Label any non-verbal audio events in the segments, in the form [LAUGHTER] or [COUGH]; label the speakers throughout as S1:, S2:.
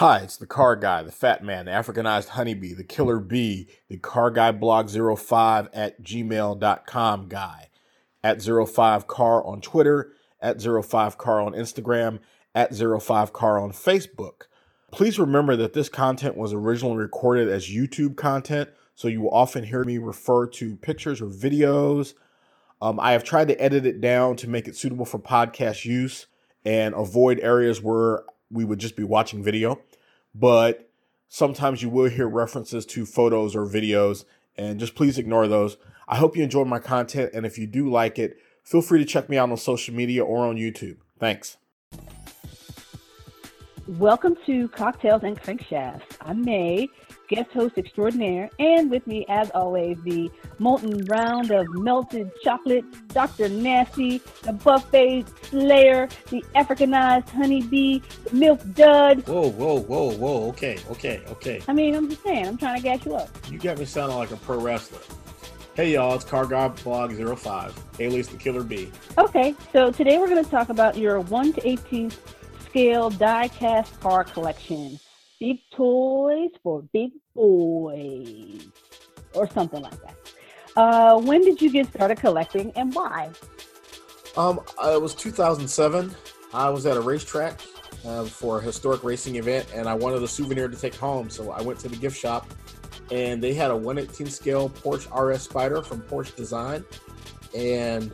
S1: Hi, it's the car guy, the fat man, the Africanized honeybee, the killer bee, the car guy blog 05 at gmail.com guy, at 05 car on Twitter, at 05 car on Instagram, at 05 car on Facebook. Please remember that this content was originally recorded as YouTube content, so you will often hear me refer to pictures or videos. Um, I have tried to edit it down to make it suitable for podcast use and avoid areas where we would just be watching video. But sometimes you will hear references to photos or videos, and just please ignore those. I hope you enjoyed my content, and if you do like it, feel free to check me out on social media or on YouTube. Thanks.
S2: Welcome to Cocktails and Crankshafts. I'm May, guest host extraordinaire, and with me, as always, the molten round of melted chocolate, Dr. Nasty, the buffet slayer, the Africanized honeybee, the milk dud.
S1: Whoa, whoa, whoa, whoa. Okay, okay, okay.
S2: I mean, I'm just saying, I'm trying to gas you up.
S1: You got me sounding like a pro wrestler. Hey y'all, it's Car Guy Blog 05, alias the Killer Bee.
S2: Okay, so today we're going to talk about your 1 to 18th scale die cast car collection. Big toys for big boys, or something like that. Uh, when did you get started collecting and why?
S1: Um, uh, it was 2007. I was at a racetrack uh, for a historic racing event, and I wanted a souvenir to take home. So I went to the gift shop, and they had a 118 scale Porsche RS Spider from Porsche Design, and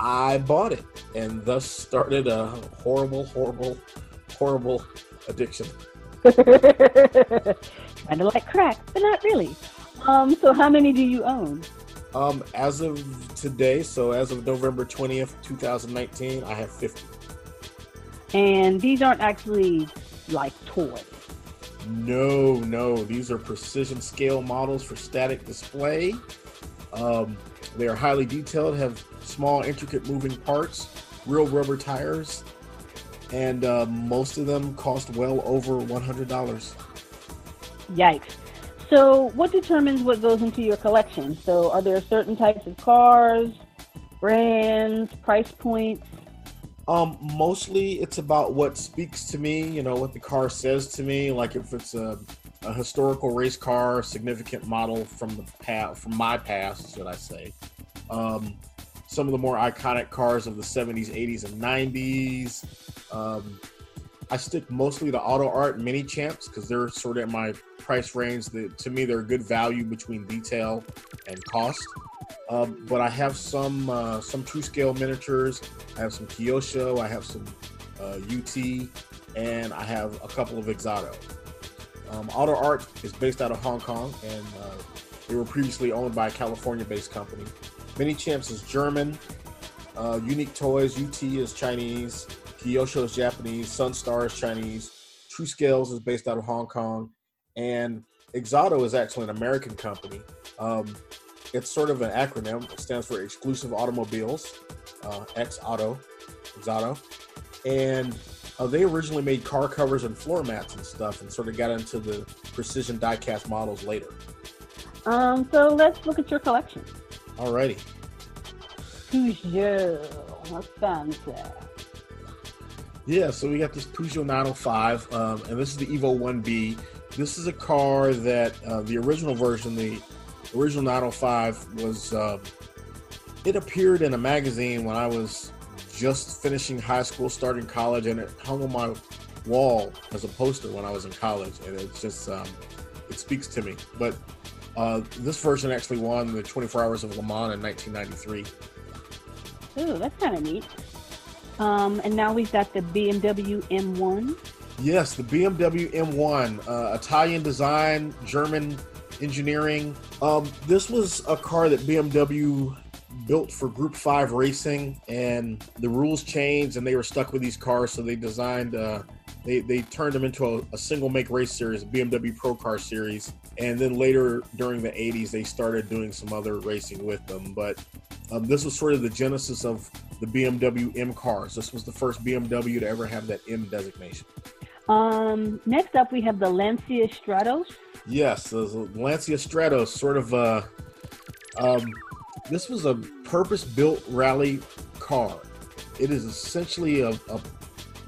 S1: I bought it, and thus started a horrible, horrible, horrible addiction. [LAUGHS]
S2: kind of like crack, but not really. Um, so how many do you own?
S1: Um, as of today, so as of November 20th, 2019, I have 50.
S2: And these aren't actually like toys.
S1: No, no, these are precision scale models for static display. Um, they are highly detailed, have small, intricate moving parts, real rubber tires, and uh, most of them cost well over $100.
S2: Yikes. So, what determines what goes into your collection? So, are there certain types of cars, brands, price points?
S1: Um, mostly it's about what speaks to me, you know, what the car says to me. Like if it's a, a historical race car, significant model from the past, from my past, should I say. Um, some of the more iconic cars of the 70s, 80s, and 90s. Um, I stick mostly to auto art Minichamps because they're sort of my price range. That to me, they're a good value between detail and cost. Um, but I have some uh, some true scale miniatures. I have some Kyosho. I have some uh, UT, and I have a couple of Exoto. Um, Auto Art is based out of Hong Kong, and uh, they were previously owned by a California-based company. Minichamps is German. Uh, Unique Toys UT is Chinese. Kyosho is Japanese. Sunstar is Chinese. True Scales is based out of Hong Kong, and Exoto is actually an American company. Um, it's sort of an acronym. It stands for Exclusive Automobiles, uh, X Auto, Exoto, and uh, they originally made car covers and floor mats and stuff, and sort of got into the precision die-cast models later.
S2: Um, so let's look at your collection.
S1: Alrighty.
S2: Peugeot, what's fancy?
S1: Yeah, so we got this Peugeot 905, um, and this is the Evo 1B. This is a car that uh, the original version, the original 905, was. Uh, it appeared in a magazine when I was just finishing high school, starting college, and it hung on my wall as a poster when I was in college, and it's just um, it speaks to me. But uh, this version actually won the 24 Hours of Le Mans in 1993.
S2: Ooh, that's kind of neat. Um, and now we've got the BMW M1.
S1: Yes, the BMW M1, uh, Italian design, German engineering. Um, this was a car that BMW built for Group 5 racing, and the rules changed, and they were stuck with these cars, so they designed, uh, they, they turned them into a, a single make race series, a BMW Pro Car series. And then later during the 80s, they started doing some other racing with them. But um, this was sort of the genesis of the BMW M cars. This was the first BMW to ever have that M designation.
S2: Um, next up, we have the Lancia Stratos.
S1: Yes, the Lancia Stratos, sort of. Uh, um, this was a purpose-built rally car. It is essentially a, a,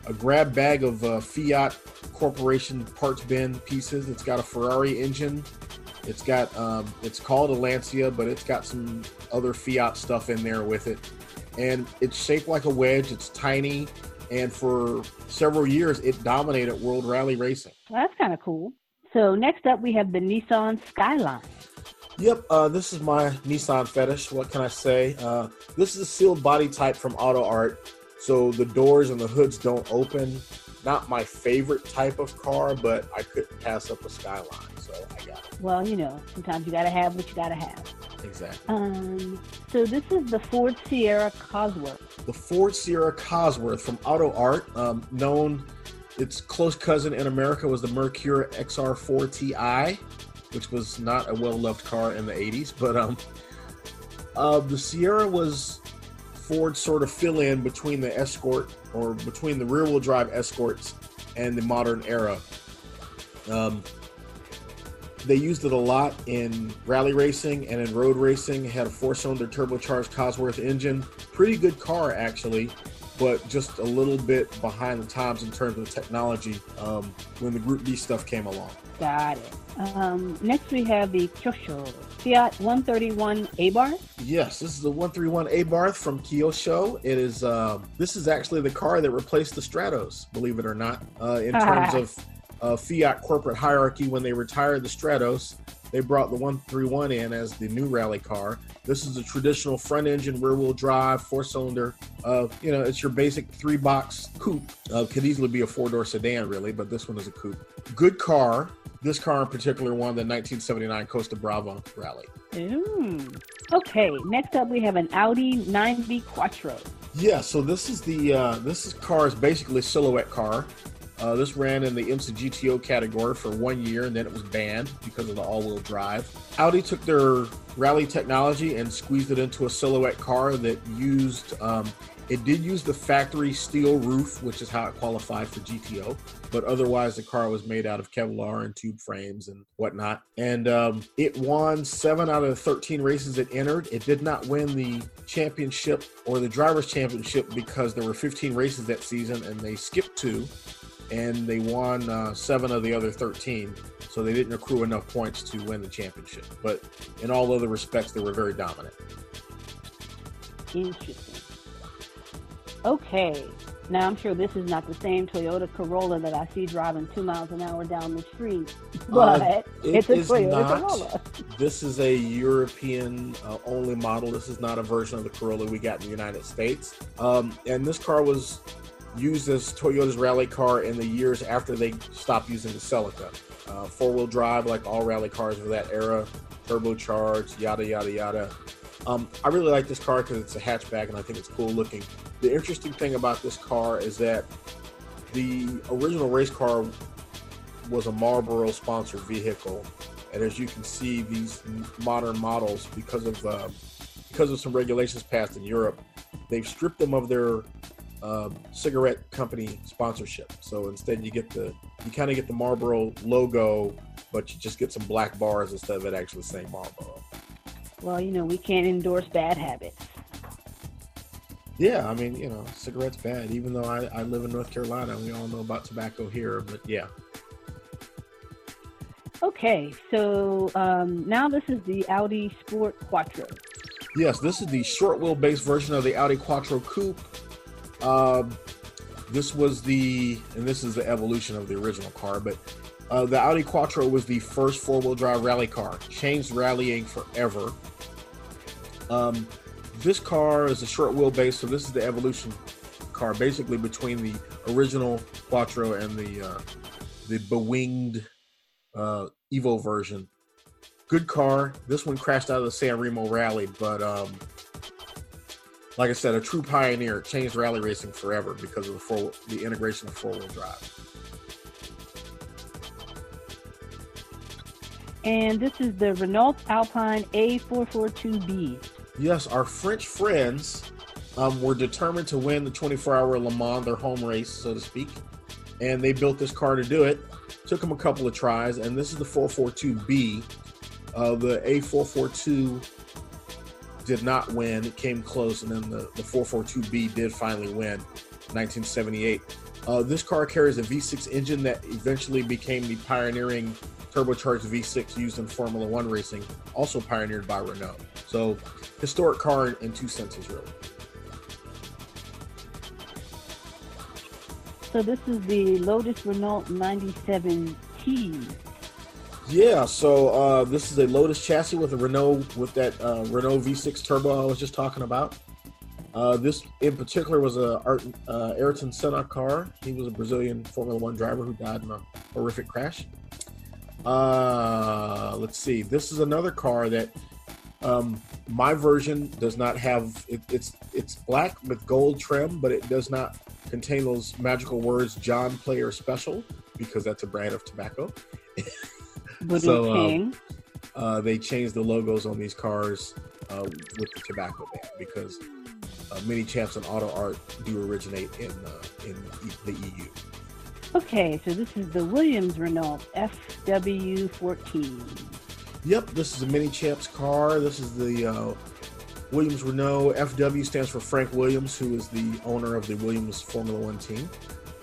S1: a grab bag of uh, Fiat Corporation parts bin pieces. It's got a Ferrari engine. It's got um, it's called a Lancia, but it's got some other Fiat stuff in there with it, and it's shaped like a wedge. It's tiny, and for several years it dominated World Rally Racing.
S2: Well, that's kind of cool. So next up we have the Nissan Skyline.
S1: Yep, uh, this is my Nissan fetish. What can I say? Uh, this is a sealed body type from Auto Art, so the doors and the hoods don't open. Not my favorite type of car, but I couldn't pass up a Skyline, so I got it.
S2: Well, you know, sometimes you gotta have what you gotta have.
S1: Exactly.
S2: Um, so this is the Ford Sierra Cosworth.
S1: The Ford Sierra Cosworth from Auto Art, um, known its close cousin in America was the Mercury XR4 Ti which was not a well-loved car in the 80s. But um, uh, the Sierra was Ford's sort of fill-in between the Escort or between the rear-wheel drive Escorts and the modern era. Um, they used it a lot in rally racing and in road racing. It had a four-cylinder turbocharged Cosworth engine. Pretty good car, actually but just a little bit behind the times in terms of the technology um, when the Group B stuff came along.
S2: Got it. Um, next, we have the Kyosho Fiat 131 Abarth.
S1: Yes, this is the 131 Abarth from Kyosho. It is. Uh, this is actually the car that replaced the Stratos, believe it or not, uh, in terms of uh, Fiat corporate hierarchy. When they retired the Stratos, they brought the 131 in as the new rally car. This is a traditional front engine, rear wheel drive, four cylinder. Uh, you know, it's your basic three box coupe. Uh, could easily be a four door sedan, really, but this one is a coupe. Good car. This car in particular won the 1979 Costa Brava Rally.
S2: Mm. Okay, next up we have an Audi 90 Quattro.
S1: Yeah, so this is the uh, this is car is basically a silhouette car. Uh, this ran in the IMSA GTO category for one year and then it was banned because of the all wheel drive. Audi took their rally technology and squeezed it into a silhouette car that used, um, it did use the factory steel roof, which is how it qualified for GTO, but otherwise the car was made out of Kevlar and tube frames and whatnot. And um, it won seven out of the 13 races it entered. It did not win the championship or the driver's championship because there were 15 races that season and they skipped two and they won uh, seven of the other 13. So they didn't accrue enough points to win the championship. But in all other respects, they were very dominant.
S2: Interesting. Okay. Now I'm sure this is not the same Toyota Corolla that I see driving two miles an hour down the street, but uh, it it's a Toyota not. Corolla.
S1: This is a European uh, only model. This is not a version of the Corolla we got in the United States. Um, and this car was used as Toyota's rally car in the years after they stopped using the Celica. Uh, Four wheel drive, like all rally cars of that era, turbocharged, yada, yada, yada. Um, I really like this car because it's a hatchback and I think it's cool looking. The interesting thing about this car is that the original race car was a Marlboro sponsored vehicle. And as you can see, these modern models, because of uh, because of some regulations passed in Europe, they've stripped them of their um, cigarette company sponsorship. So instead, you get the you kind of get the Marlboro logo, but you just get some black bars instead of it actually saying Marlboro.
S2: Well, you know, we can't endorse bad habits.
S1: Yeah, I mean, you know, cigarettes bad. Even though I, I live in North Carolina, and we all know about tobacco here. But yeah.
S2: Okay, so um, now this is the Audi Sport Quattro.
S1: Yes, this is the short wheelbase version of the Audi Quattro Coupe. Um, this was the, and this is the evolution of the original car, but uh, the Audi Quattro was the first four wheel drive rally car, changed rallying forever. Um, this car is a short wheelbase, so this is the evolution car, basically between the original Quattro and the uh, the bewinged uh, Evo version. Good car. This one crashed out of the San Remo Rally, but um, like I said, a true pioneer, changed rally racing forever because of the four, the integration of four wheel drive.
S2: And this is the Renault Alpine A442B.
S1: Yes, our French friends um, were determined to win the 24 hour Le Mans, their home race, so to speak. And they built this car to do it. Took them a couple of tries, and this is the 442B. Uh, the A442 did not win. It came close, and then the, the 442B did finally win 1978. Uh, this car carries a V6 engine that eventually became the pioneering turbocharged V6 used in Formula One racing, also pioneered by Renault. So, historic car in two senses, really.
S2: So this is the Lotus Renault 97T.
S1: Yeah, so uh, this is a Lotus chassis with a Renault with that uh, Renault V6 turbo I was just talking about. Uh, this in particular was a Art, uh, Ayrton Senna car. He was a Brazilian Formula One driver who died in a horrific crash. Uh, let's see. This is another car that um, my version does not have. It, it's it's black with gold trim, but it does not contain those magical words "John Player Special" because that's a brand of tobacco. [LAUGHS]
S2: so um,
S1: uh, they changed the logos on these cars uh, with the tobacco ban because uh, Minichamps and auto art do originate in uh, in the EU.
S2: Okay, so this is the Williams Renault FW14.
S1: Yep, this is a Minichamps car. This is the uh, Williams Renault. FW stands for Frank Williams, who is the owner of the Williams Formula One team.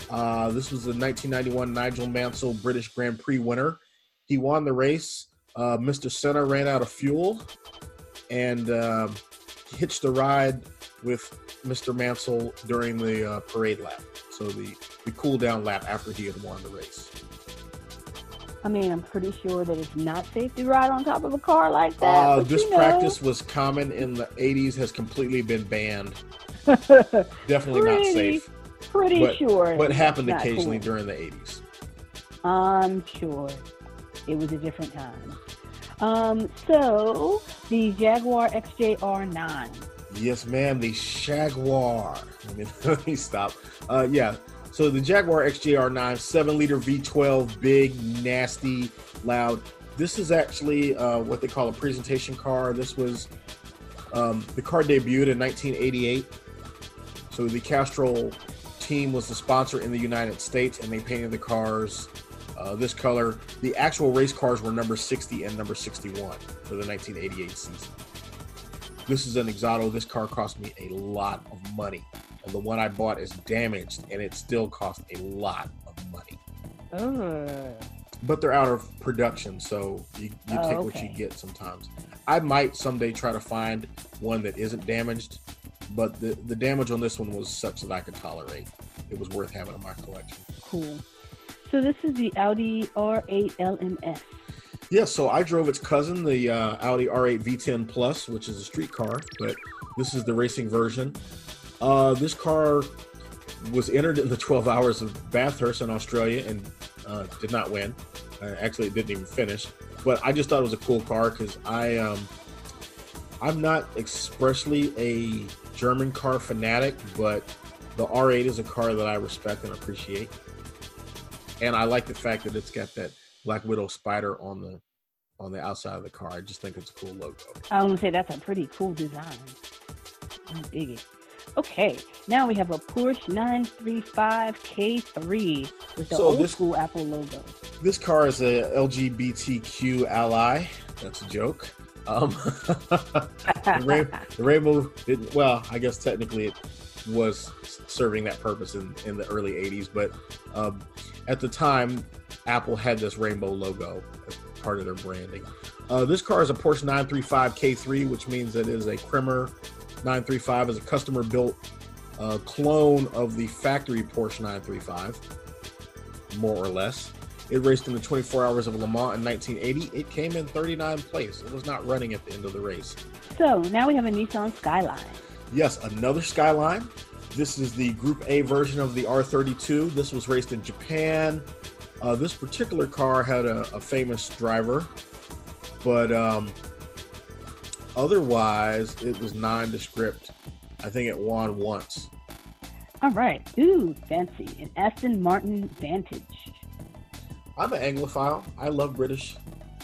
S1: Uh, this was the 1991 Nigel Mansell British Grand Prix winner. He won the race. Uh, Mr. Senna ran out of fuel and uh, hitched a ride with Mr. Mansell during the uh, parade lap. So the, the cool down lap after he had won the race.
S2: I mean, I'm pretty sure that it's not safe to ride on top of a car like that.
S1: Uh, this practice was common in the 80s, has completely been banned. [LAUGHS] Definitely
S2: pretty,
S1: not safe.
S2: Pretty
S1: but,
S2: sure.
S1: But happened occasionally cool. during the 80s.
S2: I'm sure. It was a different time. Um, so, the Jaguar XJR9.
S1: Yes, ma'am. The Jaguar. Let me, [LAUGHS] let me stop. Uh, yeah, so the Jaguar XJR9, seven liter V12, big, nasty, loud. This is actually uh, what they call a presentation car. This was um, the car debuted in 1988. So the Castrol team was the sponsor in the United States, and they painted the cars uh, this color. The actual race cars were number 60 and number 61 for the 1988 season. This is an Exoto. This car cost me a lot of money and the one I bought is damaged, and it still cost a lot of money.
S2: Oh.
S1: But they're out of production, so you, you oh, take okay. what you get sometimes. I might someday try to find one that isn't damaged, but the, the damage on this one was such that I could tolerate. It was worth having in my collection.
S2: Cool. So this is the Audi R8 LMS.
S1: Yeah, so I drove its cousin, the uh, Audi R8 V10 Plus, which is a street car, but this is the racing version. Uh, this car was entered in the 12 hours of Bathurst in Australia and uh, did not win. Uh, actually, it didn't even finish. But I just thought it was a cool car because I, um, I'm not expressly a German car fanatic, but the R8 is a car that I respect and appreciate. And I like the fact that it's got that Black Widow spider on the on the outside of the car. I just think it's a cool logo.
S2: I want to say that's a pretty cool design. I dig it. Okay, now we have a Porsche 935 K3 with the so old this, school Apple logo.
S1: This car is a LGBTQ ally. That's a joke. Um, [LAUGHS] the, rainbow, [LAUGHS] the rainbow didn't, well, I guess technically it was serving that purpose in, in the early 80s, but um, at the time, Apple had this rainbow logo as part of their branding. Uh, this car is a Porsche 935 K3, which means it is a Kremer 935 is a customer built uh, clone of the factory Porsche 935, more or less. It raced in the 24 Hours of Le Mans in 1980. It came in 39th place. It was not running at the end of the race.
S2: So now we have a Nissan Skyline.
S1: Yes, another Skyline. This is the Group A version of the R32. This was raced in Japan. Uh, this particular car had a, a famous driver, but um, Otherwise, it was nondescript. I think it won once.
S2: All right. Ooh, fancy. An Aston Martin Vantage.
S1: I'm an Anglophile. I love British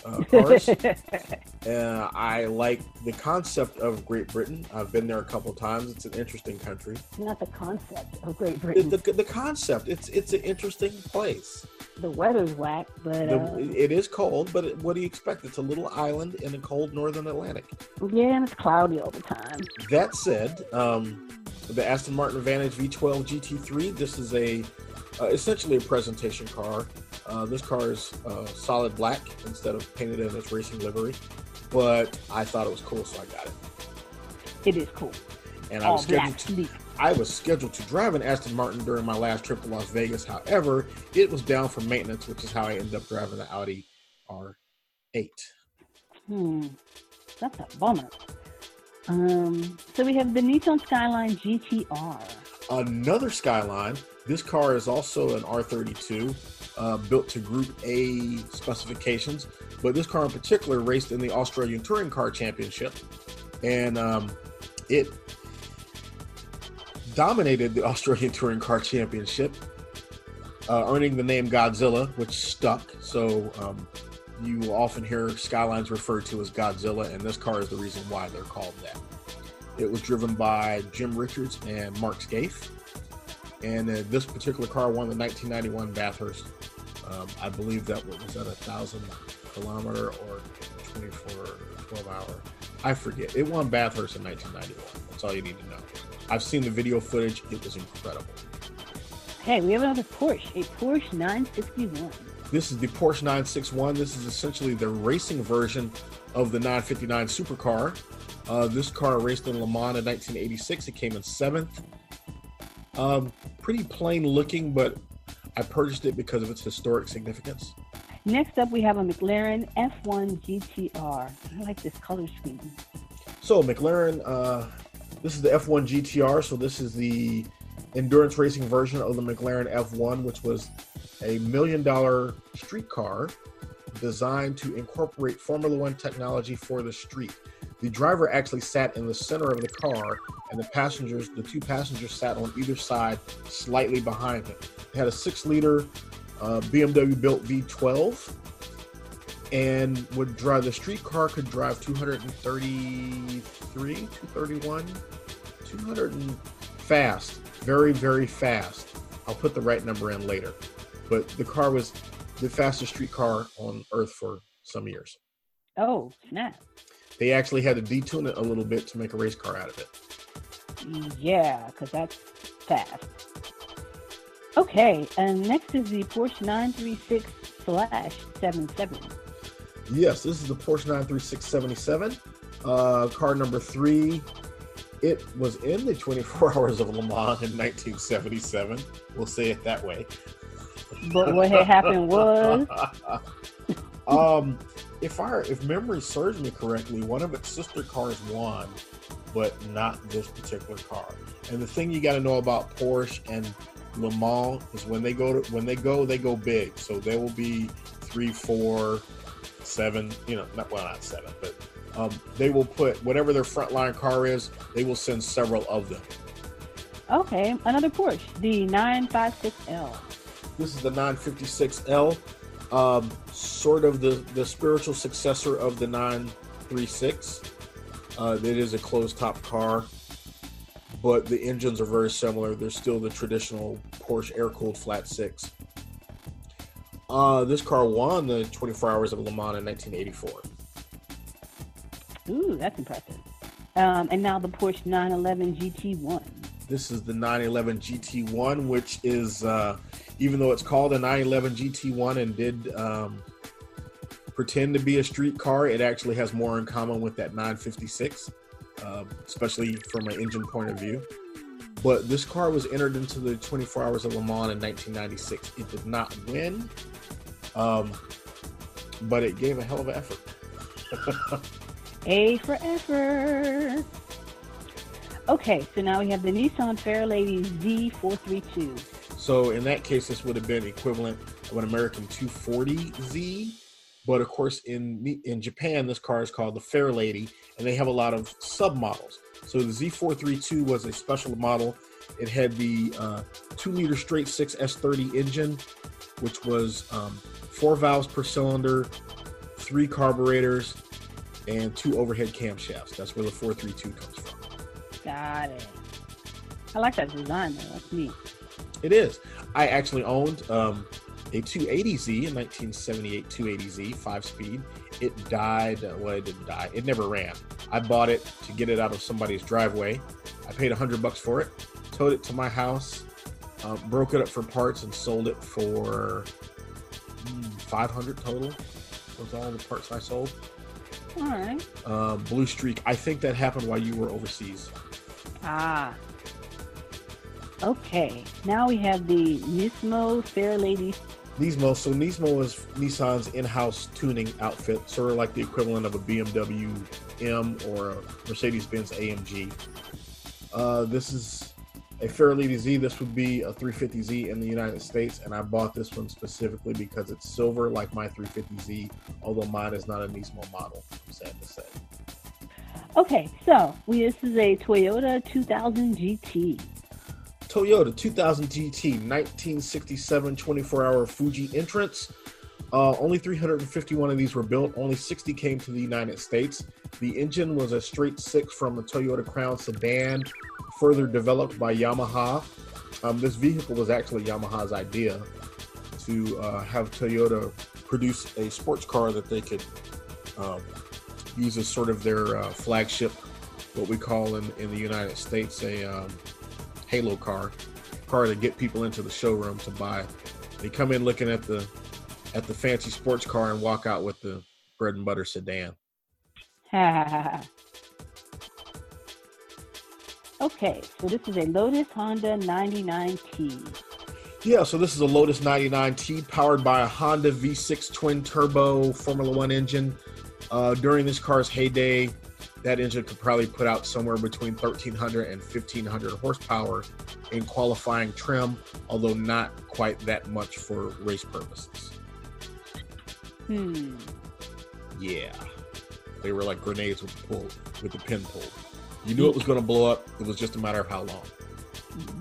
S1: uh, cars. [LAUGHS] uh, I like the concept of Great Britain. I've been there a couple times. It's an interesting country.
S2: Not the concept of Great Britain.
S1: The, the, the concept. It's it's an interesting place
S2: the weather's whack, but uh,
S1: it is cold. But what do you expect? It's a little island in a cold northern Atlantic.
S2: Yeah, and it's cloudy all the time.
S1: That said, um, the Aston Martin Vantage V12 GT3. This is a Uh, essentially a presentation car. Uh, this car is uh, solid black instead of painted in its racing livery, but I thought it was cool, so I got it.
S2: It is cool.
S1: And I was scheduled
S2: black,
S1: to. I was scheduled to drive an Aston Martin during my last trip to Las Vegas. However, it was down for maintenance, which is how I ended up driving the Audi R8.
S2: Hmm, that's a bummer. Um, so we have the Nissan Skyline GTR.
S1: Another Skyline. This car is also an R32, uh, built to Group A specifications. But this car in particular raced in the Australian Touring Car Championship, and um, it dominated the [LAUGHS] Australian Touring Car Championship, uh, earning the name Godzilla, which stuck. So um, you will often hear Skylines referred to as Godzilla, and this car is the reason why they're called that. It was driven by Jim Richards and Mark Skaife. And uh, this particular car won the 1991 Bathurst. Um, I believe that was, was that a thousand kilometer or 24, 12 hour. I forget. It won Bathurst in 1991. That's all you need to know. I've seen the video footage. It was incredible.
S2: Hey, we have another Porsche, a Porsche 961.
S1: This is the Porsche 961. This is essentially the racing version of the 959 supercar. Uh, this car raced in Le Mans in 1986. It came in seventh. Um, pretty plain looking, but I purchased it because of its historic significance.
S2: Next up, we have a McLaren F1 GTR. I like this color scheme.
S1: So McLaren, uh, this is the F1 GTR. So this is the endurance racing version of the McLaren F1, which was a million dollar street car designed to incorporate Formula One technology for the street. The driver actually sat in the center of the car, and the passengers, the two passengers, sat on either side, slightly behind him. It had a six-liter uh, BMW built V12, and would drive. The street car could drive 233, 231, 200 and fast, very, very fast. I'll put the right number in later, but the car was the fastest street car on Earth for some years.
S2: Oh, snap.
S1: They actually had to detune it a little bit to make a race car out of it.
S2: Yeah, because that's fast. Okay, and next is the Porsche 936 slash 77.
S1: Yes, this is the Porsche 93677, uh, car number three. It was in the 24 [LAUGHS] Hours of Le Mans in 1977. We'll say it that way.
S2: But what had happened was, [LAUGHS]
S1: um, if I if memory serves me correctly, one of its sister cars won, but not this particular car. And the thing you got to know about Porsche and Le Mans is when they go to when they go they go big. So there will be three, four, seven. You know, not well not seven, but um, they will put whatever their frontline car is. They will send several of them.
S2: okay, another Porsche, the 956L.
S1: This is the 956L, um, sort of the, the spiritual successor of the 936. Uh, it is a closed top car, but the engines are very similar. They're still the traditional Porsche air cooled flat six. Uh, this car won the 24 Hours of Le Mans in 1984.
S2: Ooh, that's impressive. Um, and now the Porsche 911 GT1.
S1: This is the 911 GT1, which is, uh, even though it's called a 911 GT1 and did um, pretend to be a street car, it actually has more in common with that 956, uh, especially from an engine point of view. But this car was entered into the 24 Hours of Le Mans in 1996. It did not win, um, but it gave a hell of an effort. [LAUGHS]
S2: A for effort. Okay, so now we have the Nissan Fairlady Z432.
S1: So in that case, this would have been equivalent of an American 240Z. But of course, in in Japan, this car is called the Fair Lady, and they have a lot of submodels. So the Z432 was a special model. It had the uh, two-liter straight six S30 engine, which was um, four valves per cylinder, three carburetors, and two overhead camshafts. That's where the 432 comes from.
S2: Got it. I like that design though. That's neat.
S1: It is. I actually owned um, a 280Z in 1978 280Z, five speed. It died. uh, Well, it didn't die. It never ran. I bought it to get it out of somebody's driveway. I paid 100 bucks for it, towed it to my house, uh, broke it up for parts and sold it for mm, 500 total. Was all the parts I sold.
S2: All right.
S1: Uh, Blue Streak. I think that happened while you were overseas.
S2: Ah. Okay. Now we have the Nismo Fair Lady.
S1: Nismo. So Nismo is Nissan's in-house tuning outfit, sort of like the equivalent of a BMW M or a Mercedes-Benz AMG. Uh, this is a Fairlady Z. This would be a 350Z in the United States, and I bought this one specifically because it's silver, like my 350Z. Although mine is not a Nismo model. I'm sad to say.
S2: Okay, so we this is a Toyota 2000 GT.
S1: Toyota 2000 GT 1967 24 hour Fuji entrance. Uh, only 351 of these were built. Only 60 came to the United States. The engine was a straight six from a Toyota Crown sedan, further developed by Yamaha. Um, this vehicle was actually Yamaha's idea to uh, have Toyota produce a sports car that they could um, use as sort of their uh, flagship, what we call in, in the United States a um, halo car, car to get people into the showroom to buy. They come in looking at the at the fancy sports car and walk out with the bread and butter sedan. [LAUGHS]
S2: okay, so this is a Lotus Honda 99T.
S1: Yeah, so this is a Lotus 99T powered by a Honda V6 twin turbo Formula One engine. Uh, during this car's heyday, that engine could probably put out somewhere between 1300 and 1500 horsepower in qualifying trim, although not quite that much for race purposes.
S2: Hmm.
S1: Yeah. They were like grenades with the pull with the pin pull. You knew it was going to blow up. It was just a matter of how long.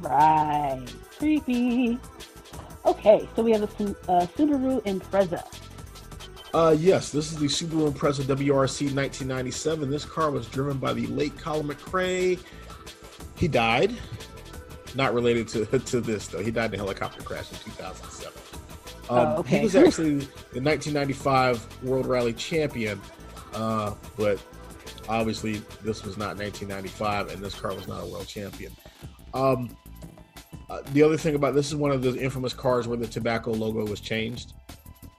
S2: Right. Creepy. Okay, so we have a, a Subaru Impreza.
S1: Uh, yes, this is the Subaru Impreza WRC 1997. This car was driven by the late Colin McRae. He died. Not related to, [LAUGHS] to this, though. He died in a helicopter crash in 2007. Um,
S2: oh, okay.
S1: He was actually the 1995 World Rally Champion, uh, but obviously this was not 1995, and this car was not a world champion. Um, uh, the other thing about this is one of the infamous cars where the tobacco logo was changed.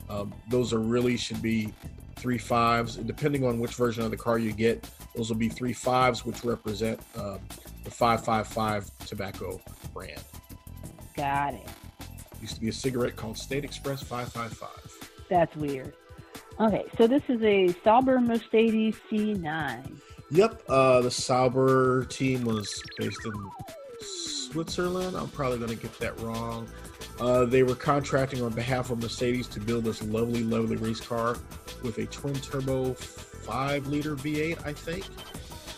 S1: Um, those are really should be three fives, and depending on which version of the car you get, those will be three fives, which represent uh, the 555 tobacco brand.
S2: Got it.
S1: Used to be a cigarette called State Express 555.
S2: That's weird. Okay, so this is a Sauber Mercedes C9.
S1: Yep, uh, the Sauber team was based in Switzerland. I'm probably going to get that wrong. Uh, they were contracting on behalf of Mercedes to build this lovely, lovely race car with a twin turbo 5 liter V8, I think.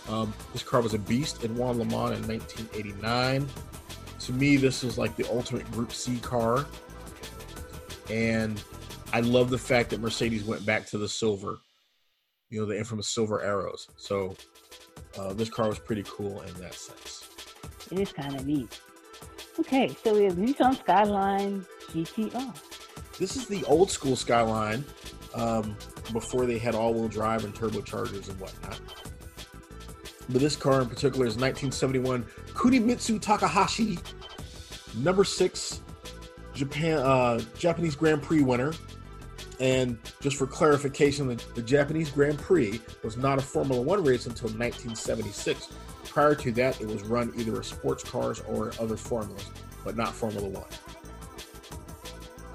S1: Um, this car was a beast. It won Le Mans in 1989 to me, this is like the ultimate Group C car. And I love the fact that Mercedes went back to the silver, you know, the infamous silver arrows. So uh, this car was pretty cool in that sense.
S2: It is kind of neat. Okay, so we have Nissan Skyline GTR.
S1: This is the old school Skyline um, before they had all wheel drive and turbochargers and whatnot. But this car in particular is 1971 Kunimitsu Takahashi, number six Japan uh, Japanese Grand Prix winner. And just for clarification, the, the, Japanese Grand Prix was not a Formula One race until 1976. Prior to that, it was run either as sports cars or other formulas, but not Formula One.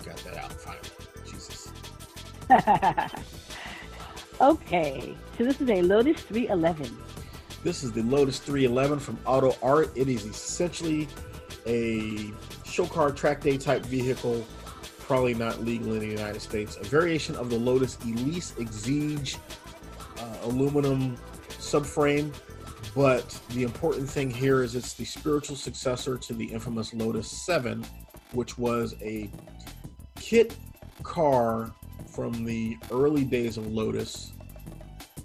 S1: Got that out finally. Jesus. [LAUGHS]
S2: okay, so this is a Lotus 311.
S1: This is the Lotus 311 from Auto Art. It is essentially a show car track day type vehicle, probably not legal in the United States. A variation of the Lotus Elise Exige uh, aluminum subframe. But the important thing here is it's the spiritual successor to the infamous Lotus 7, which was a kit car from the early days of Lotus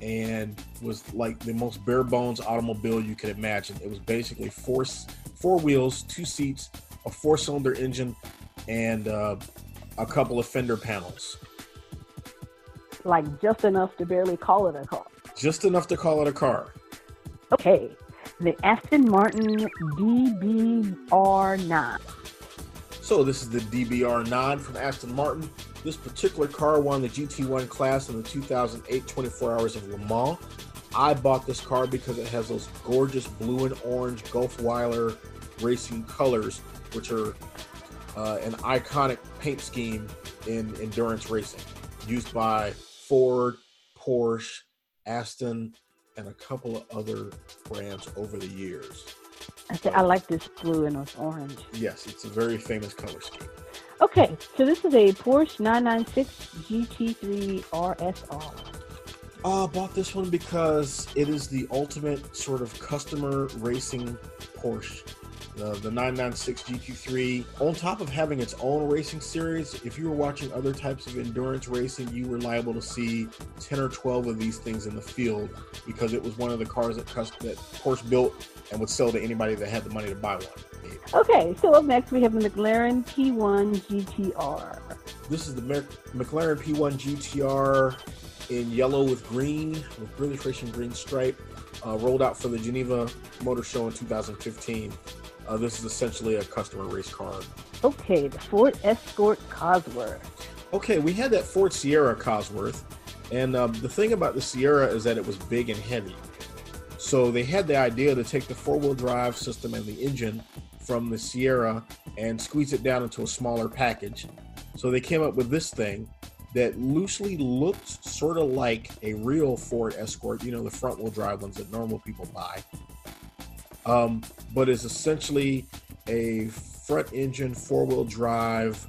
S1: and was like the most bare bones automobile you could imagine. It was basically four four wheels, two seats, a four cylinder engine, and uh, a couple of fender panels.
S2: Like just enough to barely call it a car.
S1: Just enough to call it a car.
S2: Okay, the Aston Martin DBR9.
S1: So this is the DBR9 from Aston Martin. This particular car won the GT1 class in the 2008 24 Hours of Le Mans. I bought this car because it has those gorgeous blue and orange Gulfweiler racing colors, which are uh, an iconic paint scheme in endurance racing, used by Ford, Porsche, Aston, and a couple of other brands over the years.
S2: I, th- I like this blue and this orange.
S1: Yes, it's a very famous color scheme.
S2: Okay, so this is a Porsche 996 GT3 RSR.
S1: Uh, bought this one because it is the ultimate sort of customer racing Porsche. The, the 996 GT3, on top of having its own racing series, if you were watching other types of endurance racing, you were liable to see 10 or 12 of these things in the field because it was one of the cars that, that Porsche built and would sell to anybody that had the money to buy one.
S2: Okay, so up next we have the McLaren P1 GTR.
S1: This is the McLaren P1 GTR in yellow with green, with British Racing green stripe, uh, rolled out for the Geneva Motor Show in 2015. Uh, this is essentially a customer race car.
S2: Okay, the Ford Escort Cosworth.
S1: Okay, we had that Ford Sierra Cosworth, and um, the thing about the Sierra is that it was big and heavy. So they had the idea to take the four-wheel drive system and the engine from the Sierra and squeeze it down into a smaller package. So they came up with this thing that loosely looked sort of like a real Ford Escort, you know, the front wheel drive ones that normal people buy, um, but is essentially a front engine, four wheel drive,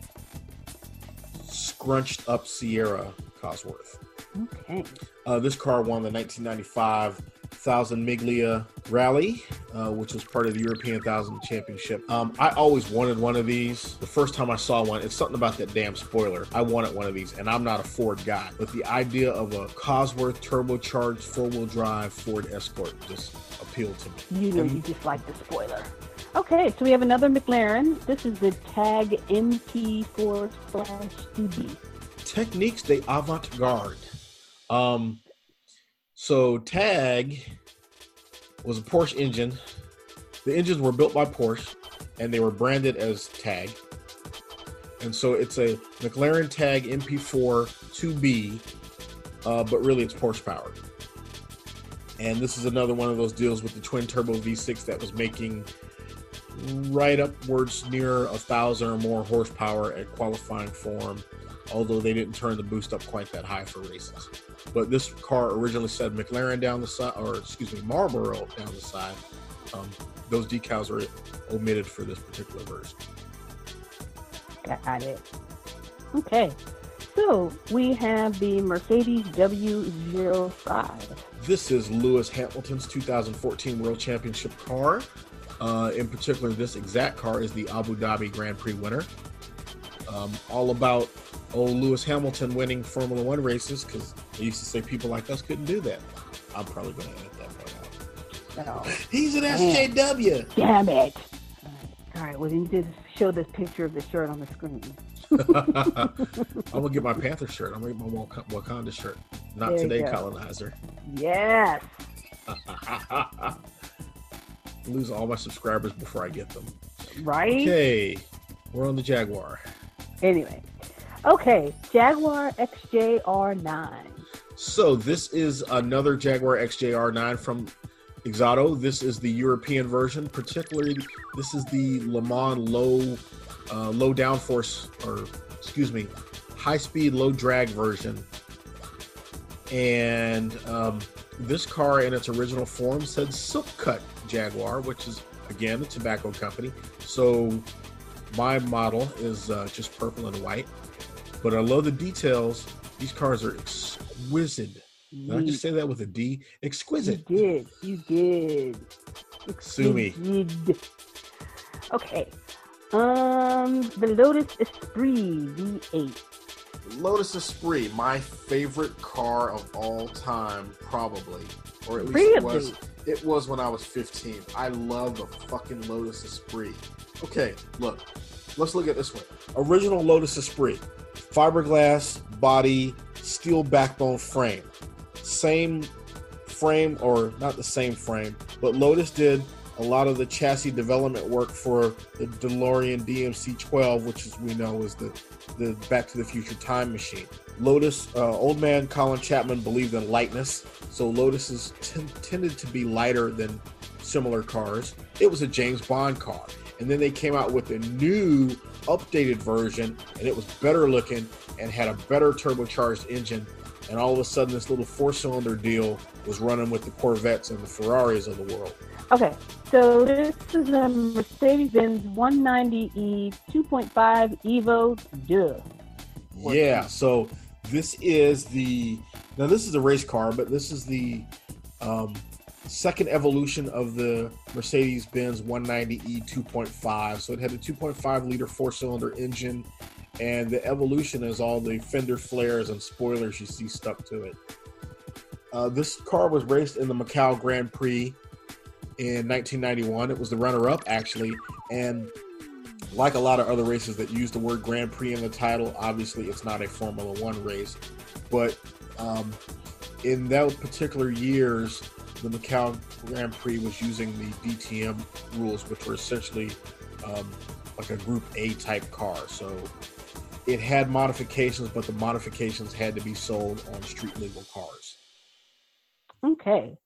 S1: scrunched up Sierra Cosworth.
S2: Okay.
S1: Uh, this car won the 1995 Thousand Miglia Rally, uh, which was part of the European Thousand Championship. Um, I always wanted one of these. The first time I saw one, it's something about that damn spoiler. I wanted one of these, and I'm not a Ford guy, but the idea of a Cosworth turbocharged four-wheel drive Ford Escort just appealed to
S2: me. You know, and, you just like the spoiler. Okay, so we have another McLaren. This is the Tag MP4 slash 2B.
S1: Techniques de avant-garde. Um, so Tag was a Porsche engine. The engines were built by Porsche and they were branded as Tag. And so it's a McLaren Tag MP4 2B, uh, but really it's Porsche powered. And this is another one of those deals with the twin turbo V6 that was making right upwards near a thousand or more horsepower at qualifying form, although they didn't turn the boost up quite that high for races. But this car originally said McLaren down the side, or excuse me, Marlboro down the side. Um, those decals are omitted for this particular version.
S2: Got it. Okay. So we have the Mercedes W05.
S1: This is Lewis Hamilton's 2014 World Championship car. Uh, in particular, this exact car is the Abu Dhabi Grand Prix winner. Um, all about old Lewis Hamilton winning Formula One races because they used to say people like us couldn't do that. I'm probably going to edit that part out. No. He's an SJW.
S2: Damn it. All right, well, you did show this picture of the shirt on the screen. [LAUGHS]
S1: I'm gonna get my Panther shirt. I'm gonna get my Wakanda shirt. Not there today, colonizer.
S2: Yes. [LAUGHS]
S1: Lose all my subscribers before I get them.
S2: Right.
S1: Okay, we're on the Jaguar.
S2: Anyway, Okay, Jaguar XJR9.
S1: So this is another Jaguar XJR9 from Exoto. This is the European version. Particularly, this is the Le Mans low, uh, low downforce, or excuse me, high speed, low drag version. And um, this car, in its original form, said Silk Cut Jaguar, which is again a tobacco company. So my model is uh, just purple and white. But I love the details. These cars are exquisite. Did I just say that with a D? Exquisite.
S2: You did. You did.
S1: Sue me.
S2: Okay. Um, the Lotus Esprit V8.
S1: Lotus Esprit, my favorite car of all time, probably, or at least
S2: really?
S1: it was. It was when I was 15. I love the fucking Lotus Esprit. Okay, look, let's look at this one. Original Lotus Esprit fiberglass body, steel backbone frame. Same frame, or not the same frame, but Lotus did a lot of the chassis development work for the DeLorean DMC-12, which as we know is the the Back to the Future time machine. Lotus, uh, old man Colin Chapman believed in lightness, so Lotuses t- tended to be lighter than similar cars. It was a James Bond car. And then they came out with a new updated version, and it was better looking and had a better turbocharged engine. And all of a sudden, this little four cylinder deal was running with the Corvettes and the Ferraris of the world.
S2: Okay, so this is a Mercedes Benz 190E 2.5 Evo Duh.
S1: Yeah, so this is the now this is a race car, but this is the um, second evolution of the Mercedes Benz 190E 2.5. So it had a 2.5 liter four cylinder engine, and the evolution is all the fender flares and spoilers you see stuck to it. Uh, this car was raced in the Macau Grand Prix in 1991. It was the runner up, actually, and like a lot of other races that use the word Grand Prix in the title, obviously it's not a Formula One race, but um, in those particular years, the Macau Grand Prix was using the DTM rules, which were essentially um, like a Group A type car. So it had modifications, but the modifications had to be sold on street legal cars.
S2: Okay.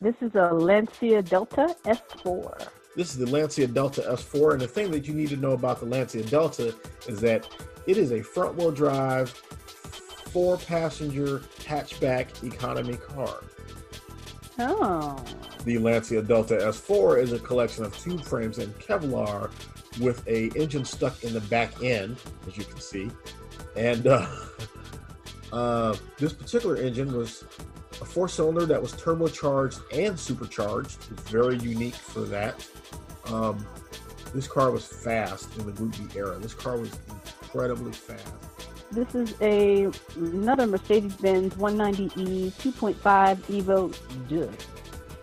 S2: This is a Lancia Delta S4.
S1: This is the Lancia Delta S4, and the thing that you need to know about the Lancia Delta is that it is a front wheel drive, four passenger hatchback economy car.
S2: Oh.
S1: The Lancia Delta S4 is a collection of tube frames and Kevlar with a engine stuck in the back end, as you can see. And uh, [LAUGHS] uh, this particular engine was a four cylinder that was turbocharged and supercharged. It's very unique for that. Um, this car was fast in the Group B era. This car was incredibly fast.
S2: This is a another Mercedes-Benz 190e 2.5 Evo Duh.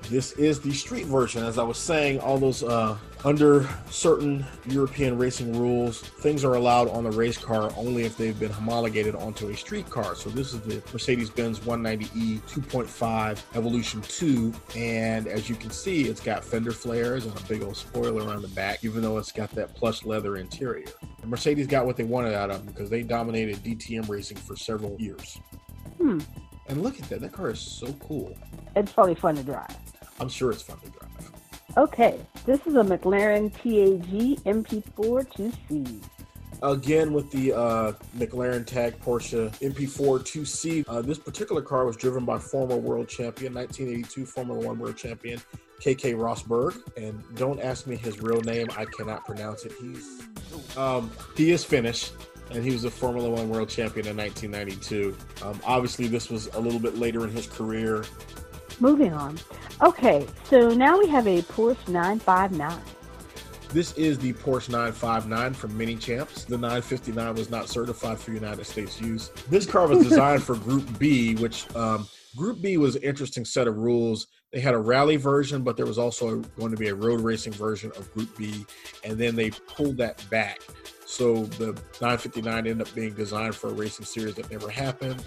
S1: This is the street version. As I was saying, all those uh, under certain European racing rules, things are allowed on the race car only if they've been homologated onto a street car. So this is the Mercedes-Benz 190e 2.5 Evolution 2, and as you can see, it's got fender flares and a big old spoiler on the back, even though it's got that plush leather interior. And Mercedes got what they wanted out of them because they dominated DTM racing for several years.
S2: Hmm.
S1: And look at that, that car is so cool.
S2: It's probably fun to drive.
S1: I'm sure it's fun to drive.
S2: Okay, this is a McLaren TAG MP4 2C.
S1: Again, with the uh, McLaren Tag Porsche MP4 2C, uh, this particular car was driven by former world champion, 1982 Formula One world champion, Keke Rosberg. And don't ask me his real name; I cannot pronounce it. He's um, he is Finnish, and he was a Formula One world champion in 1992. Um, obviously, this was a little bit later in his career.
S2: Moving on. Okay, so now we have a Porsche 959.
S1: This is the Porsche 959 from Minichamps. The 959 was not certified for United States use. This car was designed for Group B, which um, Group B was an interesting set of rules. They had a rally version, but there was also going to be a road racing version of Group B, and then they pulled that back. So the 959 ended up being designed for a racing series that never happened.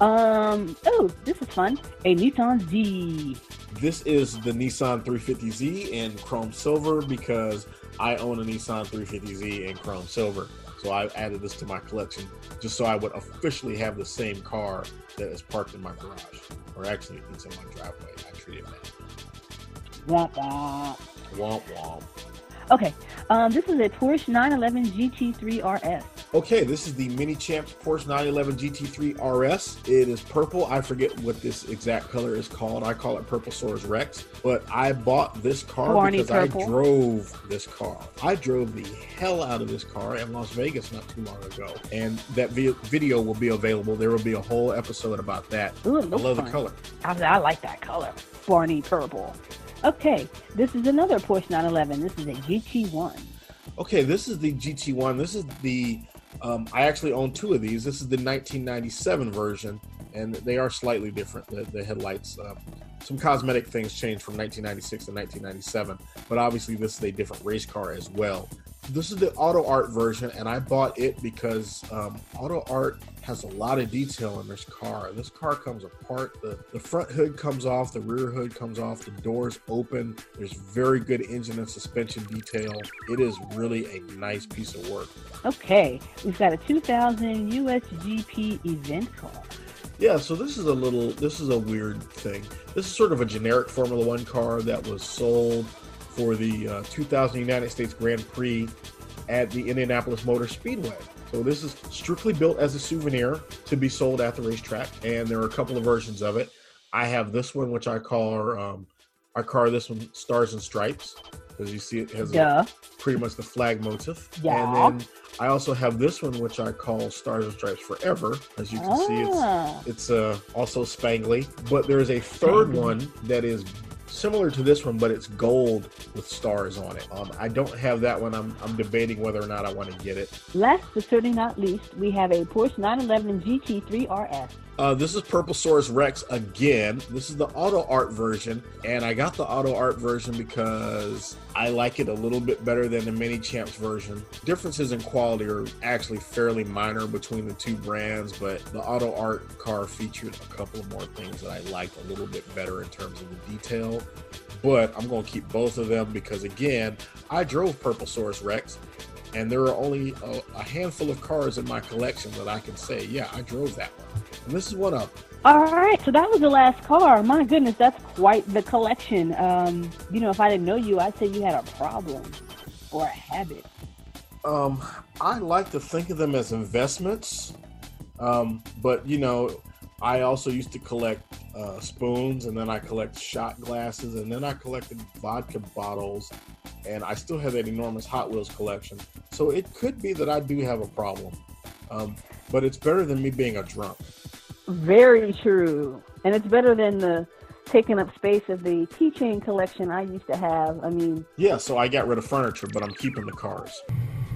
S2: Um, oh, this is fun. A Nissan Z.
S1: This is the Nissan 350Z in chrome silver because I own a Nissan 350Z in chrome silver. So I added this to my collection just so I would officially have the same car that is parked in my garage. Or actually, it's in my driveway. I treat it that.
S2: Womp womp.
S1: Womp womp.
S2: Okay, um, this is a Porsche 911 GT3 RS.
S1: Okay, this is the Minichamps Porsche 911 GT3 RS. It is purple. I forget what this exact color is called. I call it Purplesaurus Rex. But I bought this car because
S2: purple.
S1: I drove this car. I drove the hell out of this car in Las Vegas not too long ago. And that vi- video will be available. There will be a whole episode about that.
S2: Ooh,
S1: I love the color.
S2: I, I like that color. Barney purple. Okay, this is another Porsche 911. This is a GT1.
S1: Okay, this is the GT1. This is the um, I actually own two of these. This is the 1997 version, and they are slightly different. The, the headlights, uh, some cosmetic things changed from 1996 to 1997, but obviously this is a different race car as well. This is the AUTOart version, and I bought it because um, AUTOart has a lot of detail in this car. This car comes apart. The, the front hood comes off, the rear hood comes off, the doors open. There's very good engine and suspension detail. It is really a nice piece of work.
S2: Okay, we've got a 2000 USGP event car.
S1: Yeah, so this is a little, this is a weird thing. This is sort of a generic Formula One car that was sold for the uh, 2000 United States Grand Prix at the Indianapolis Motor Speedway. So this is strictly built as a souvenir to be sold at the racetrack, and there are a couple of versions of it. I have this one, which I call um, I call this one Stars and Stripes, because you see it has
S2: Yeah.
S1: pretty much the flag motif.
S2: Yeah.
S1: And then I also have this one, which I call Stars and Stripes Forever. As you can see, it's
S2: Ah,
S1: it's uh, also spangly, but there's a third one that is similar to this one, but it's gold with stars on it. Um, I don't have that one. I'm, I'm debating whether or not I want to get it.
S2: last but certainly not least, we have a Porsche 911 GT3 RS.
S1: Uh, this is Purplesaurus Rex again. This is the AUTOart version, and I got the AUTOart version because I like it a little bit better than the Minichamps version. Differences in quality are actually fairly minor between the two brands, but the auto art car featured a couple of more things that I liked a little bit better in terms of the detail. But I'm going to keep both of them because, again, I drove Purplesaurus Rex, and there are only a, a handful of cars in my collection that I can say, yeah, I drove that one. And this is one of them.
S2: All right, so that was the last car. My goodness, that's quite the collection. Um, you know, if I didn't know you, I'd say you had a problem or a habit.
S1: Um, I like to think of them as investments, um, but you know, I also used to collect uh, spoons, and then I collect shot glasses, and then I collected vodka bottles, and I still have that enormous Hot Wheels collection. So it could be that I do have a problem, um, but it's better than me being a drunk.
S2: Very true. And it's better than the taking up space of the keychain collection I used to have. I mean,
S1: Yeah, so I got rid of furniture, but I'm keeping the cars.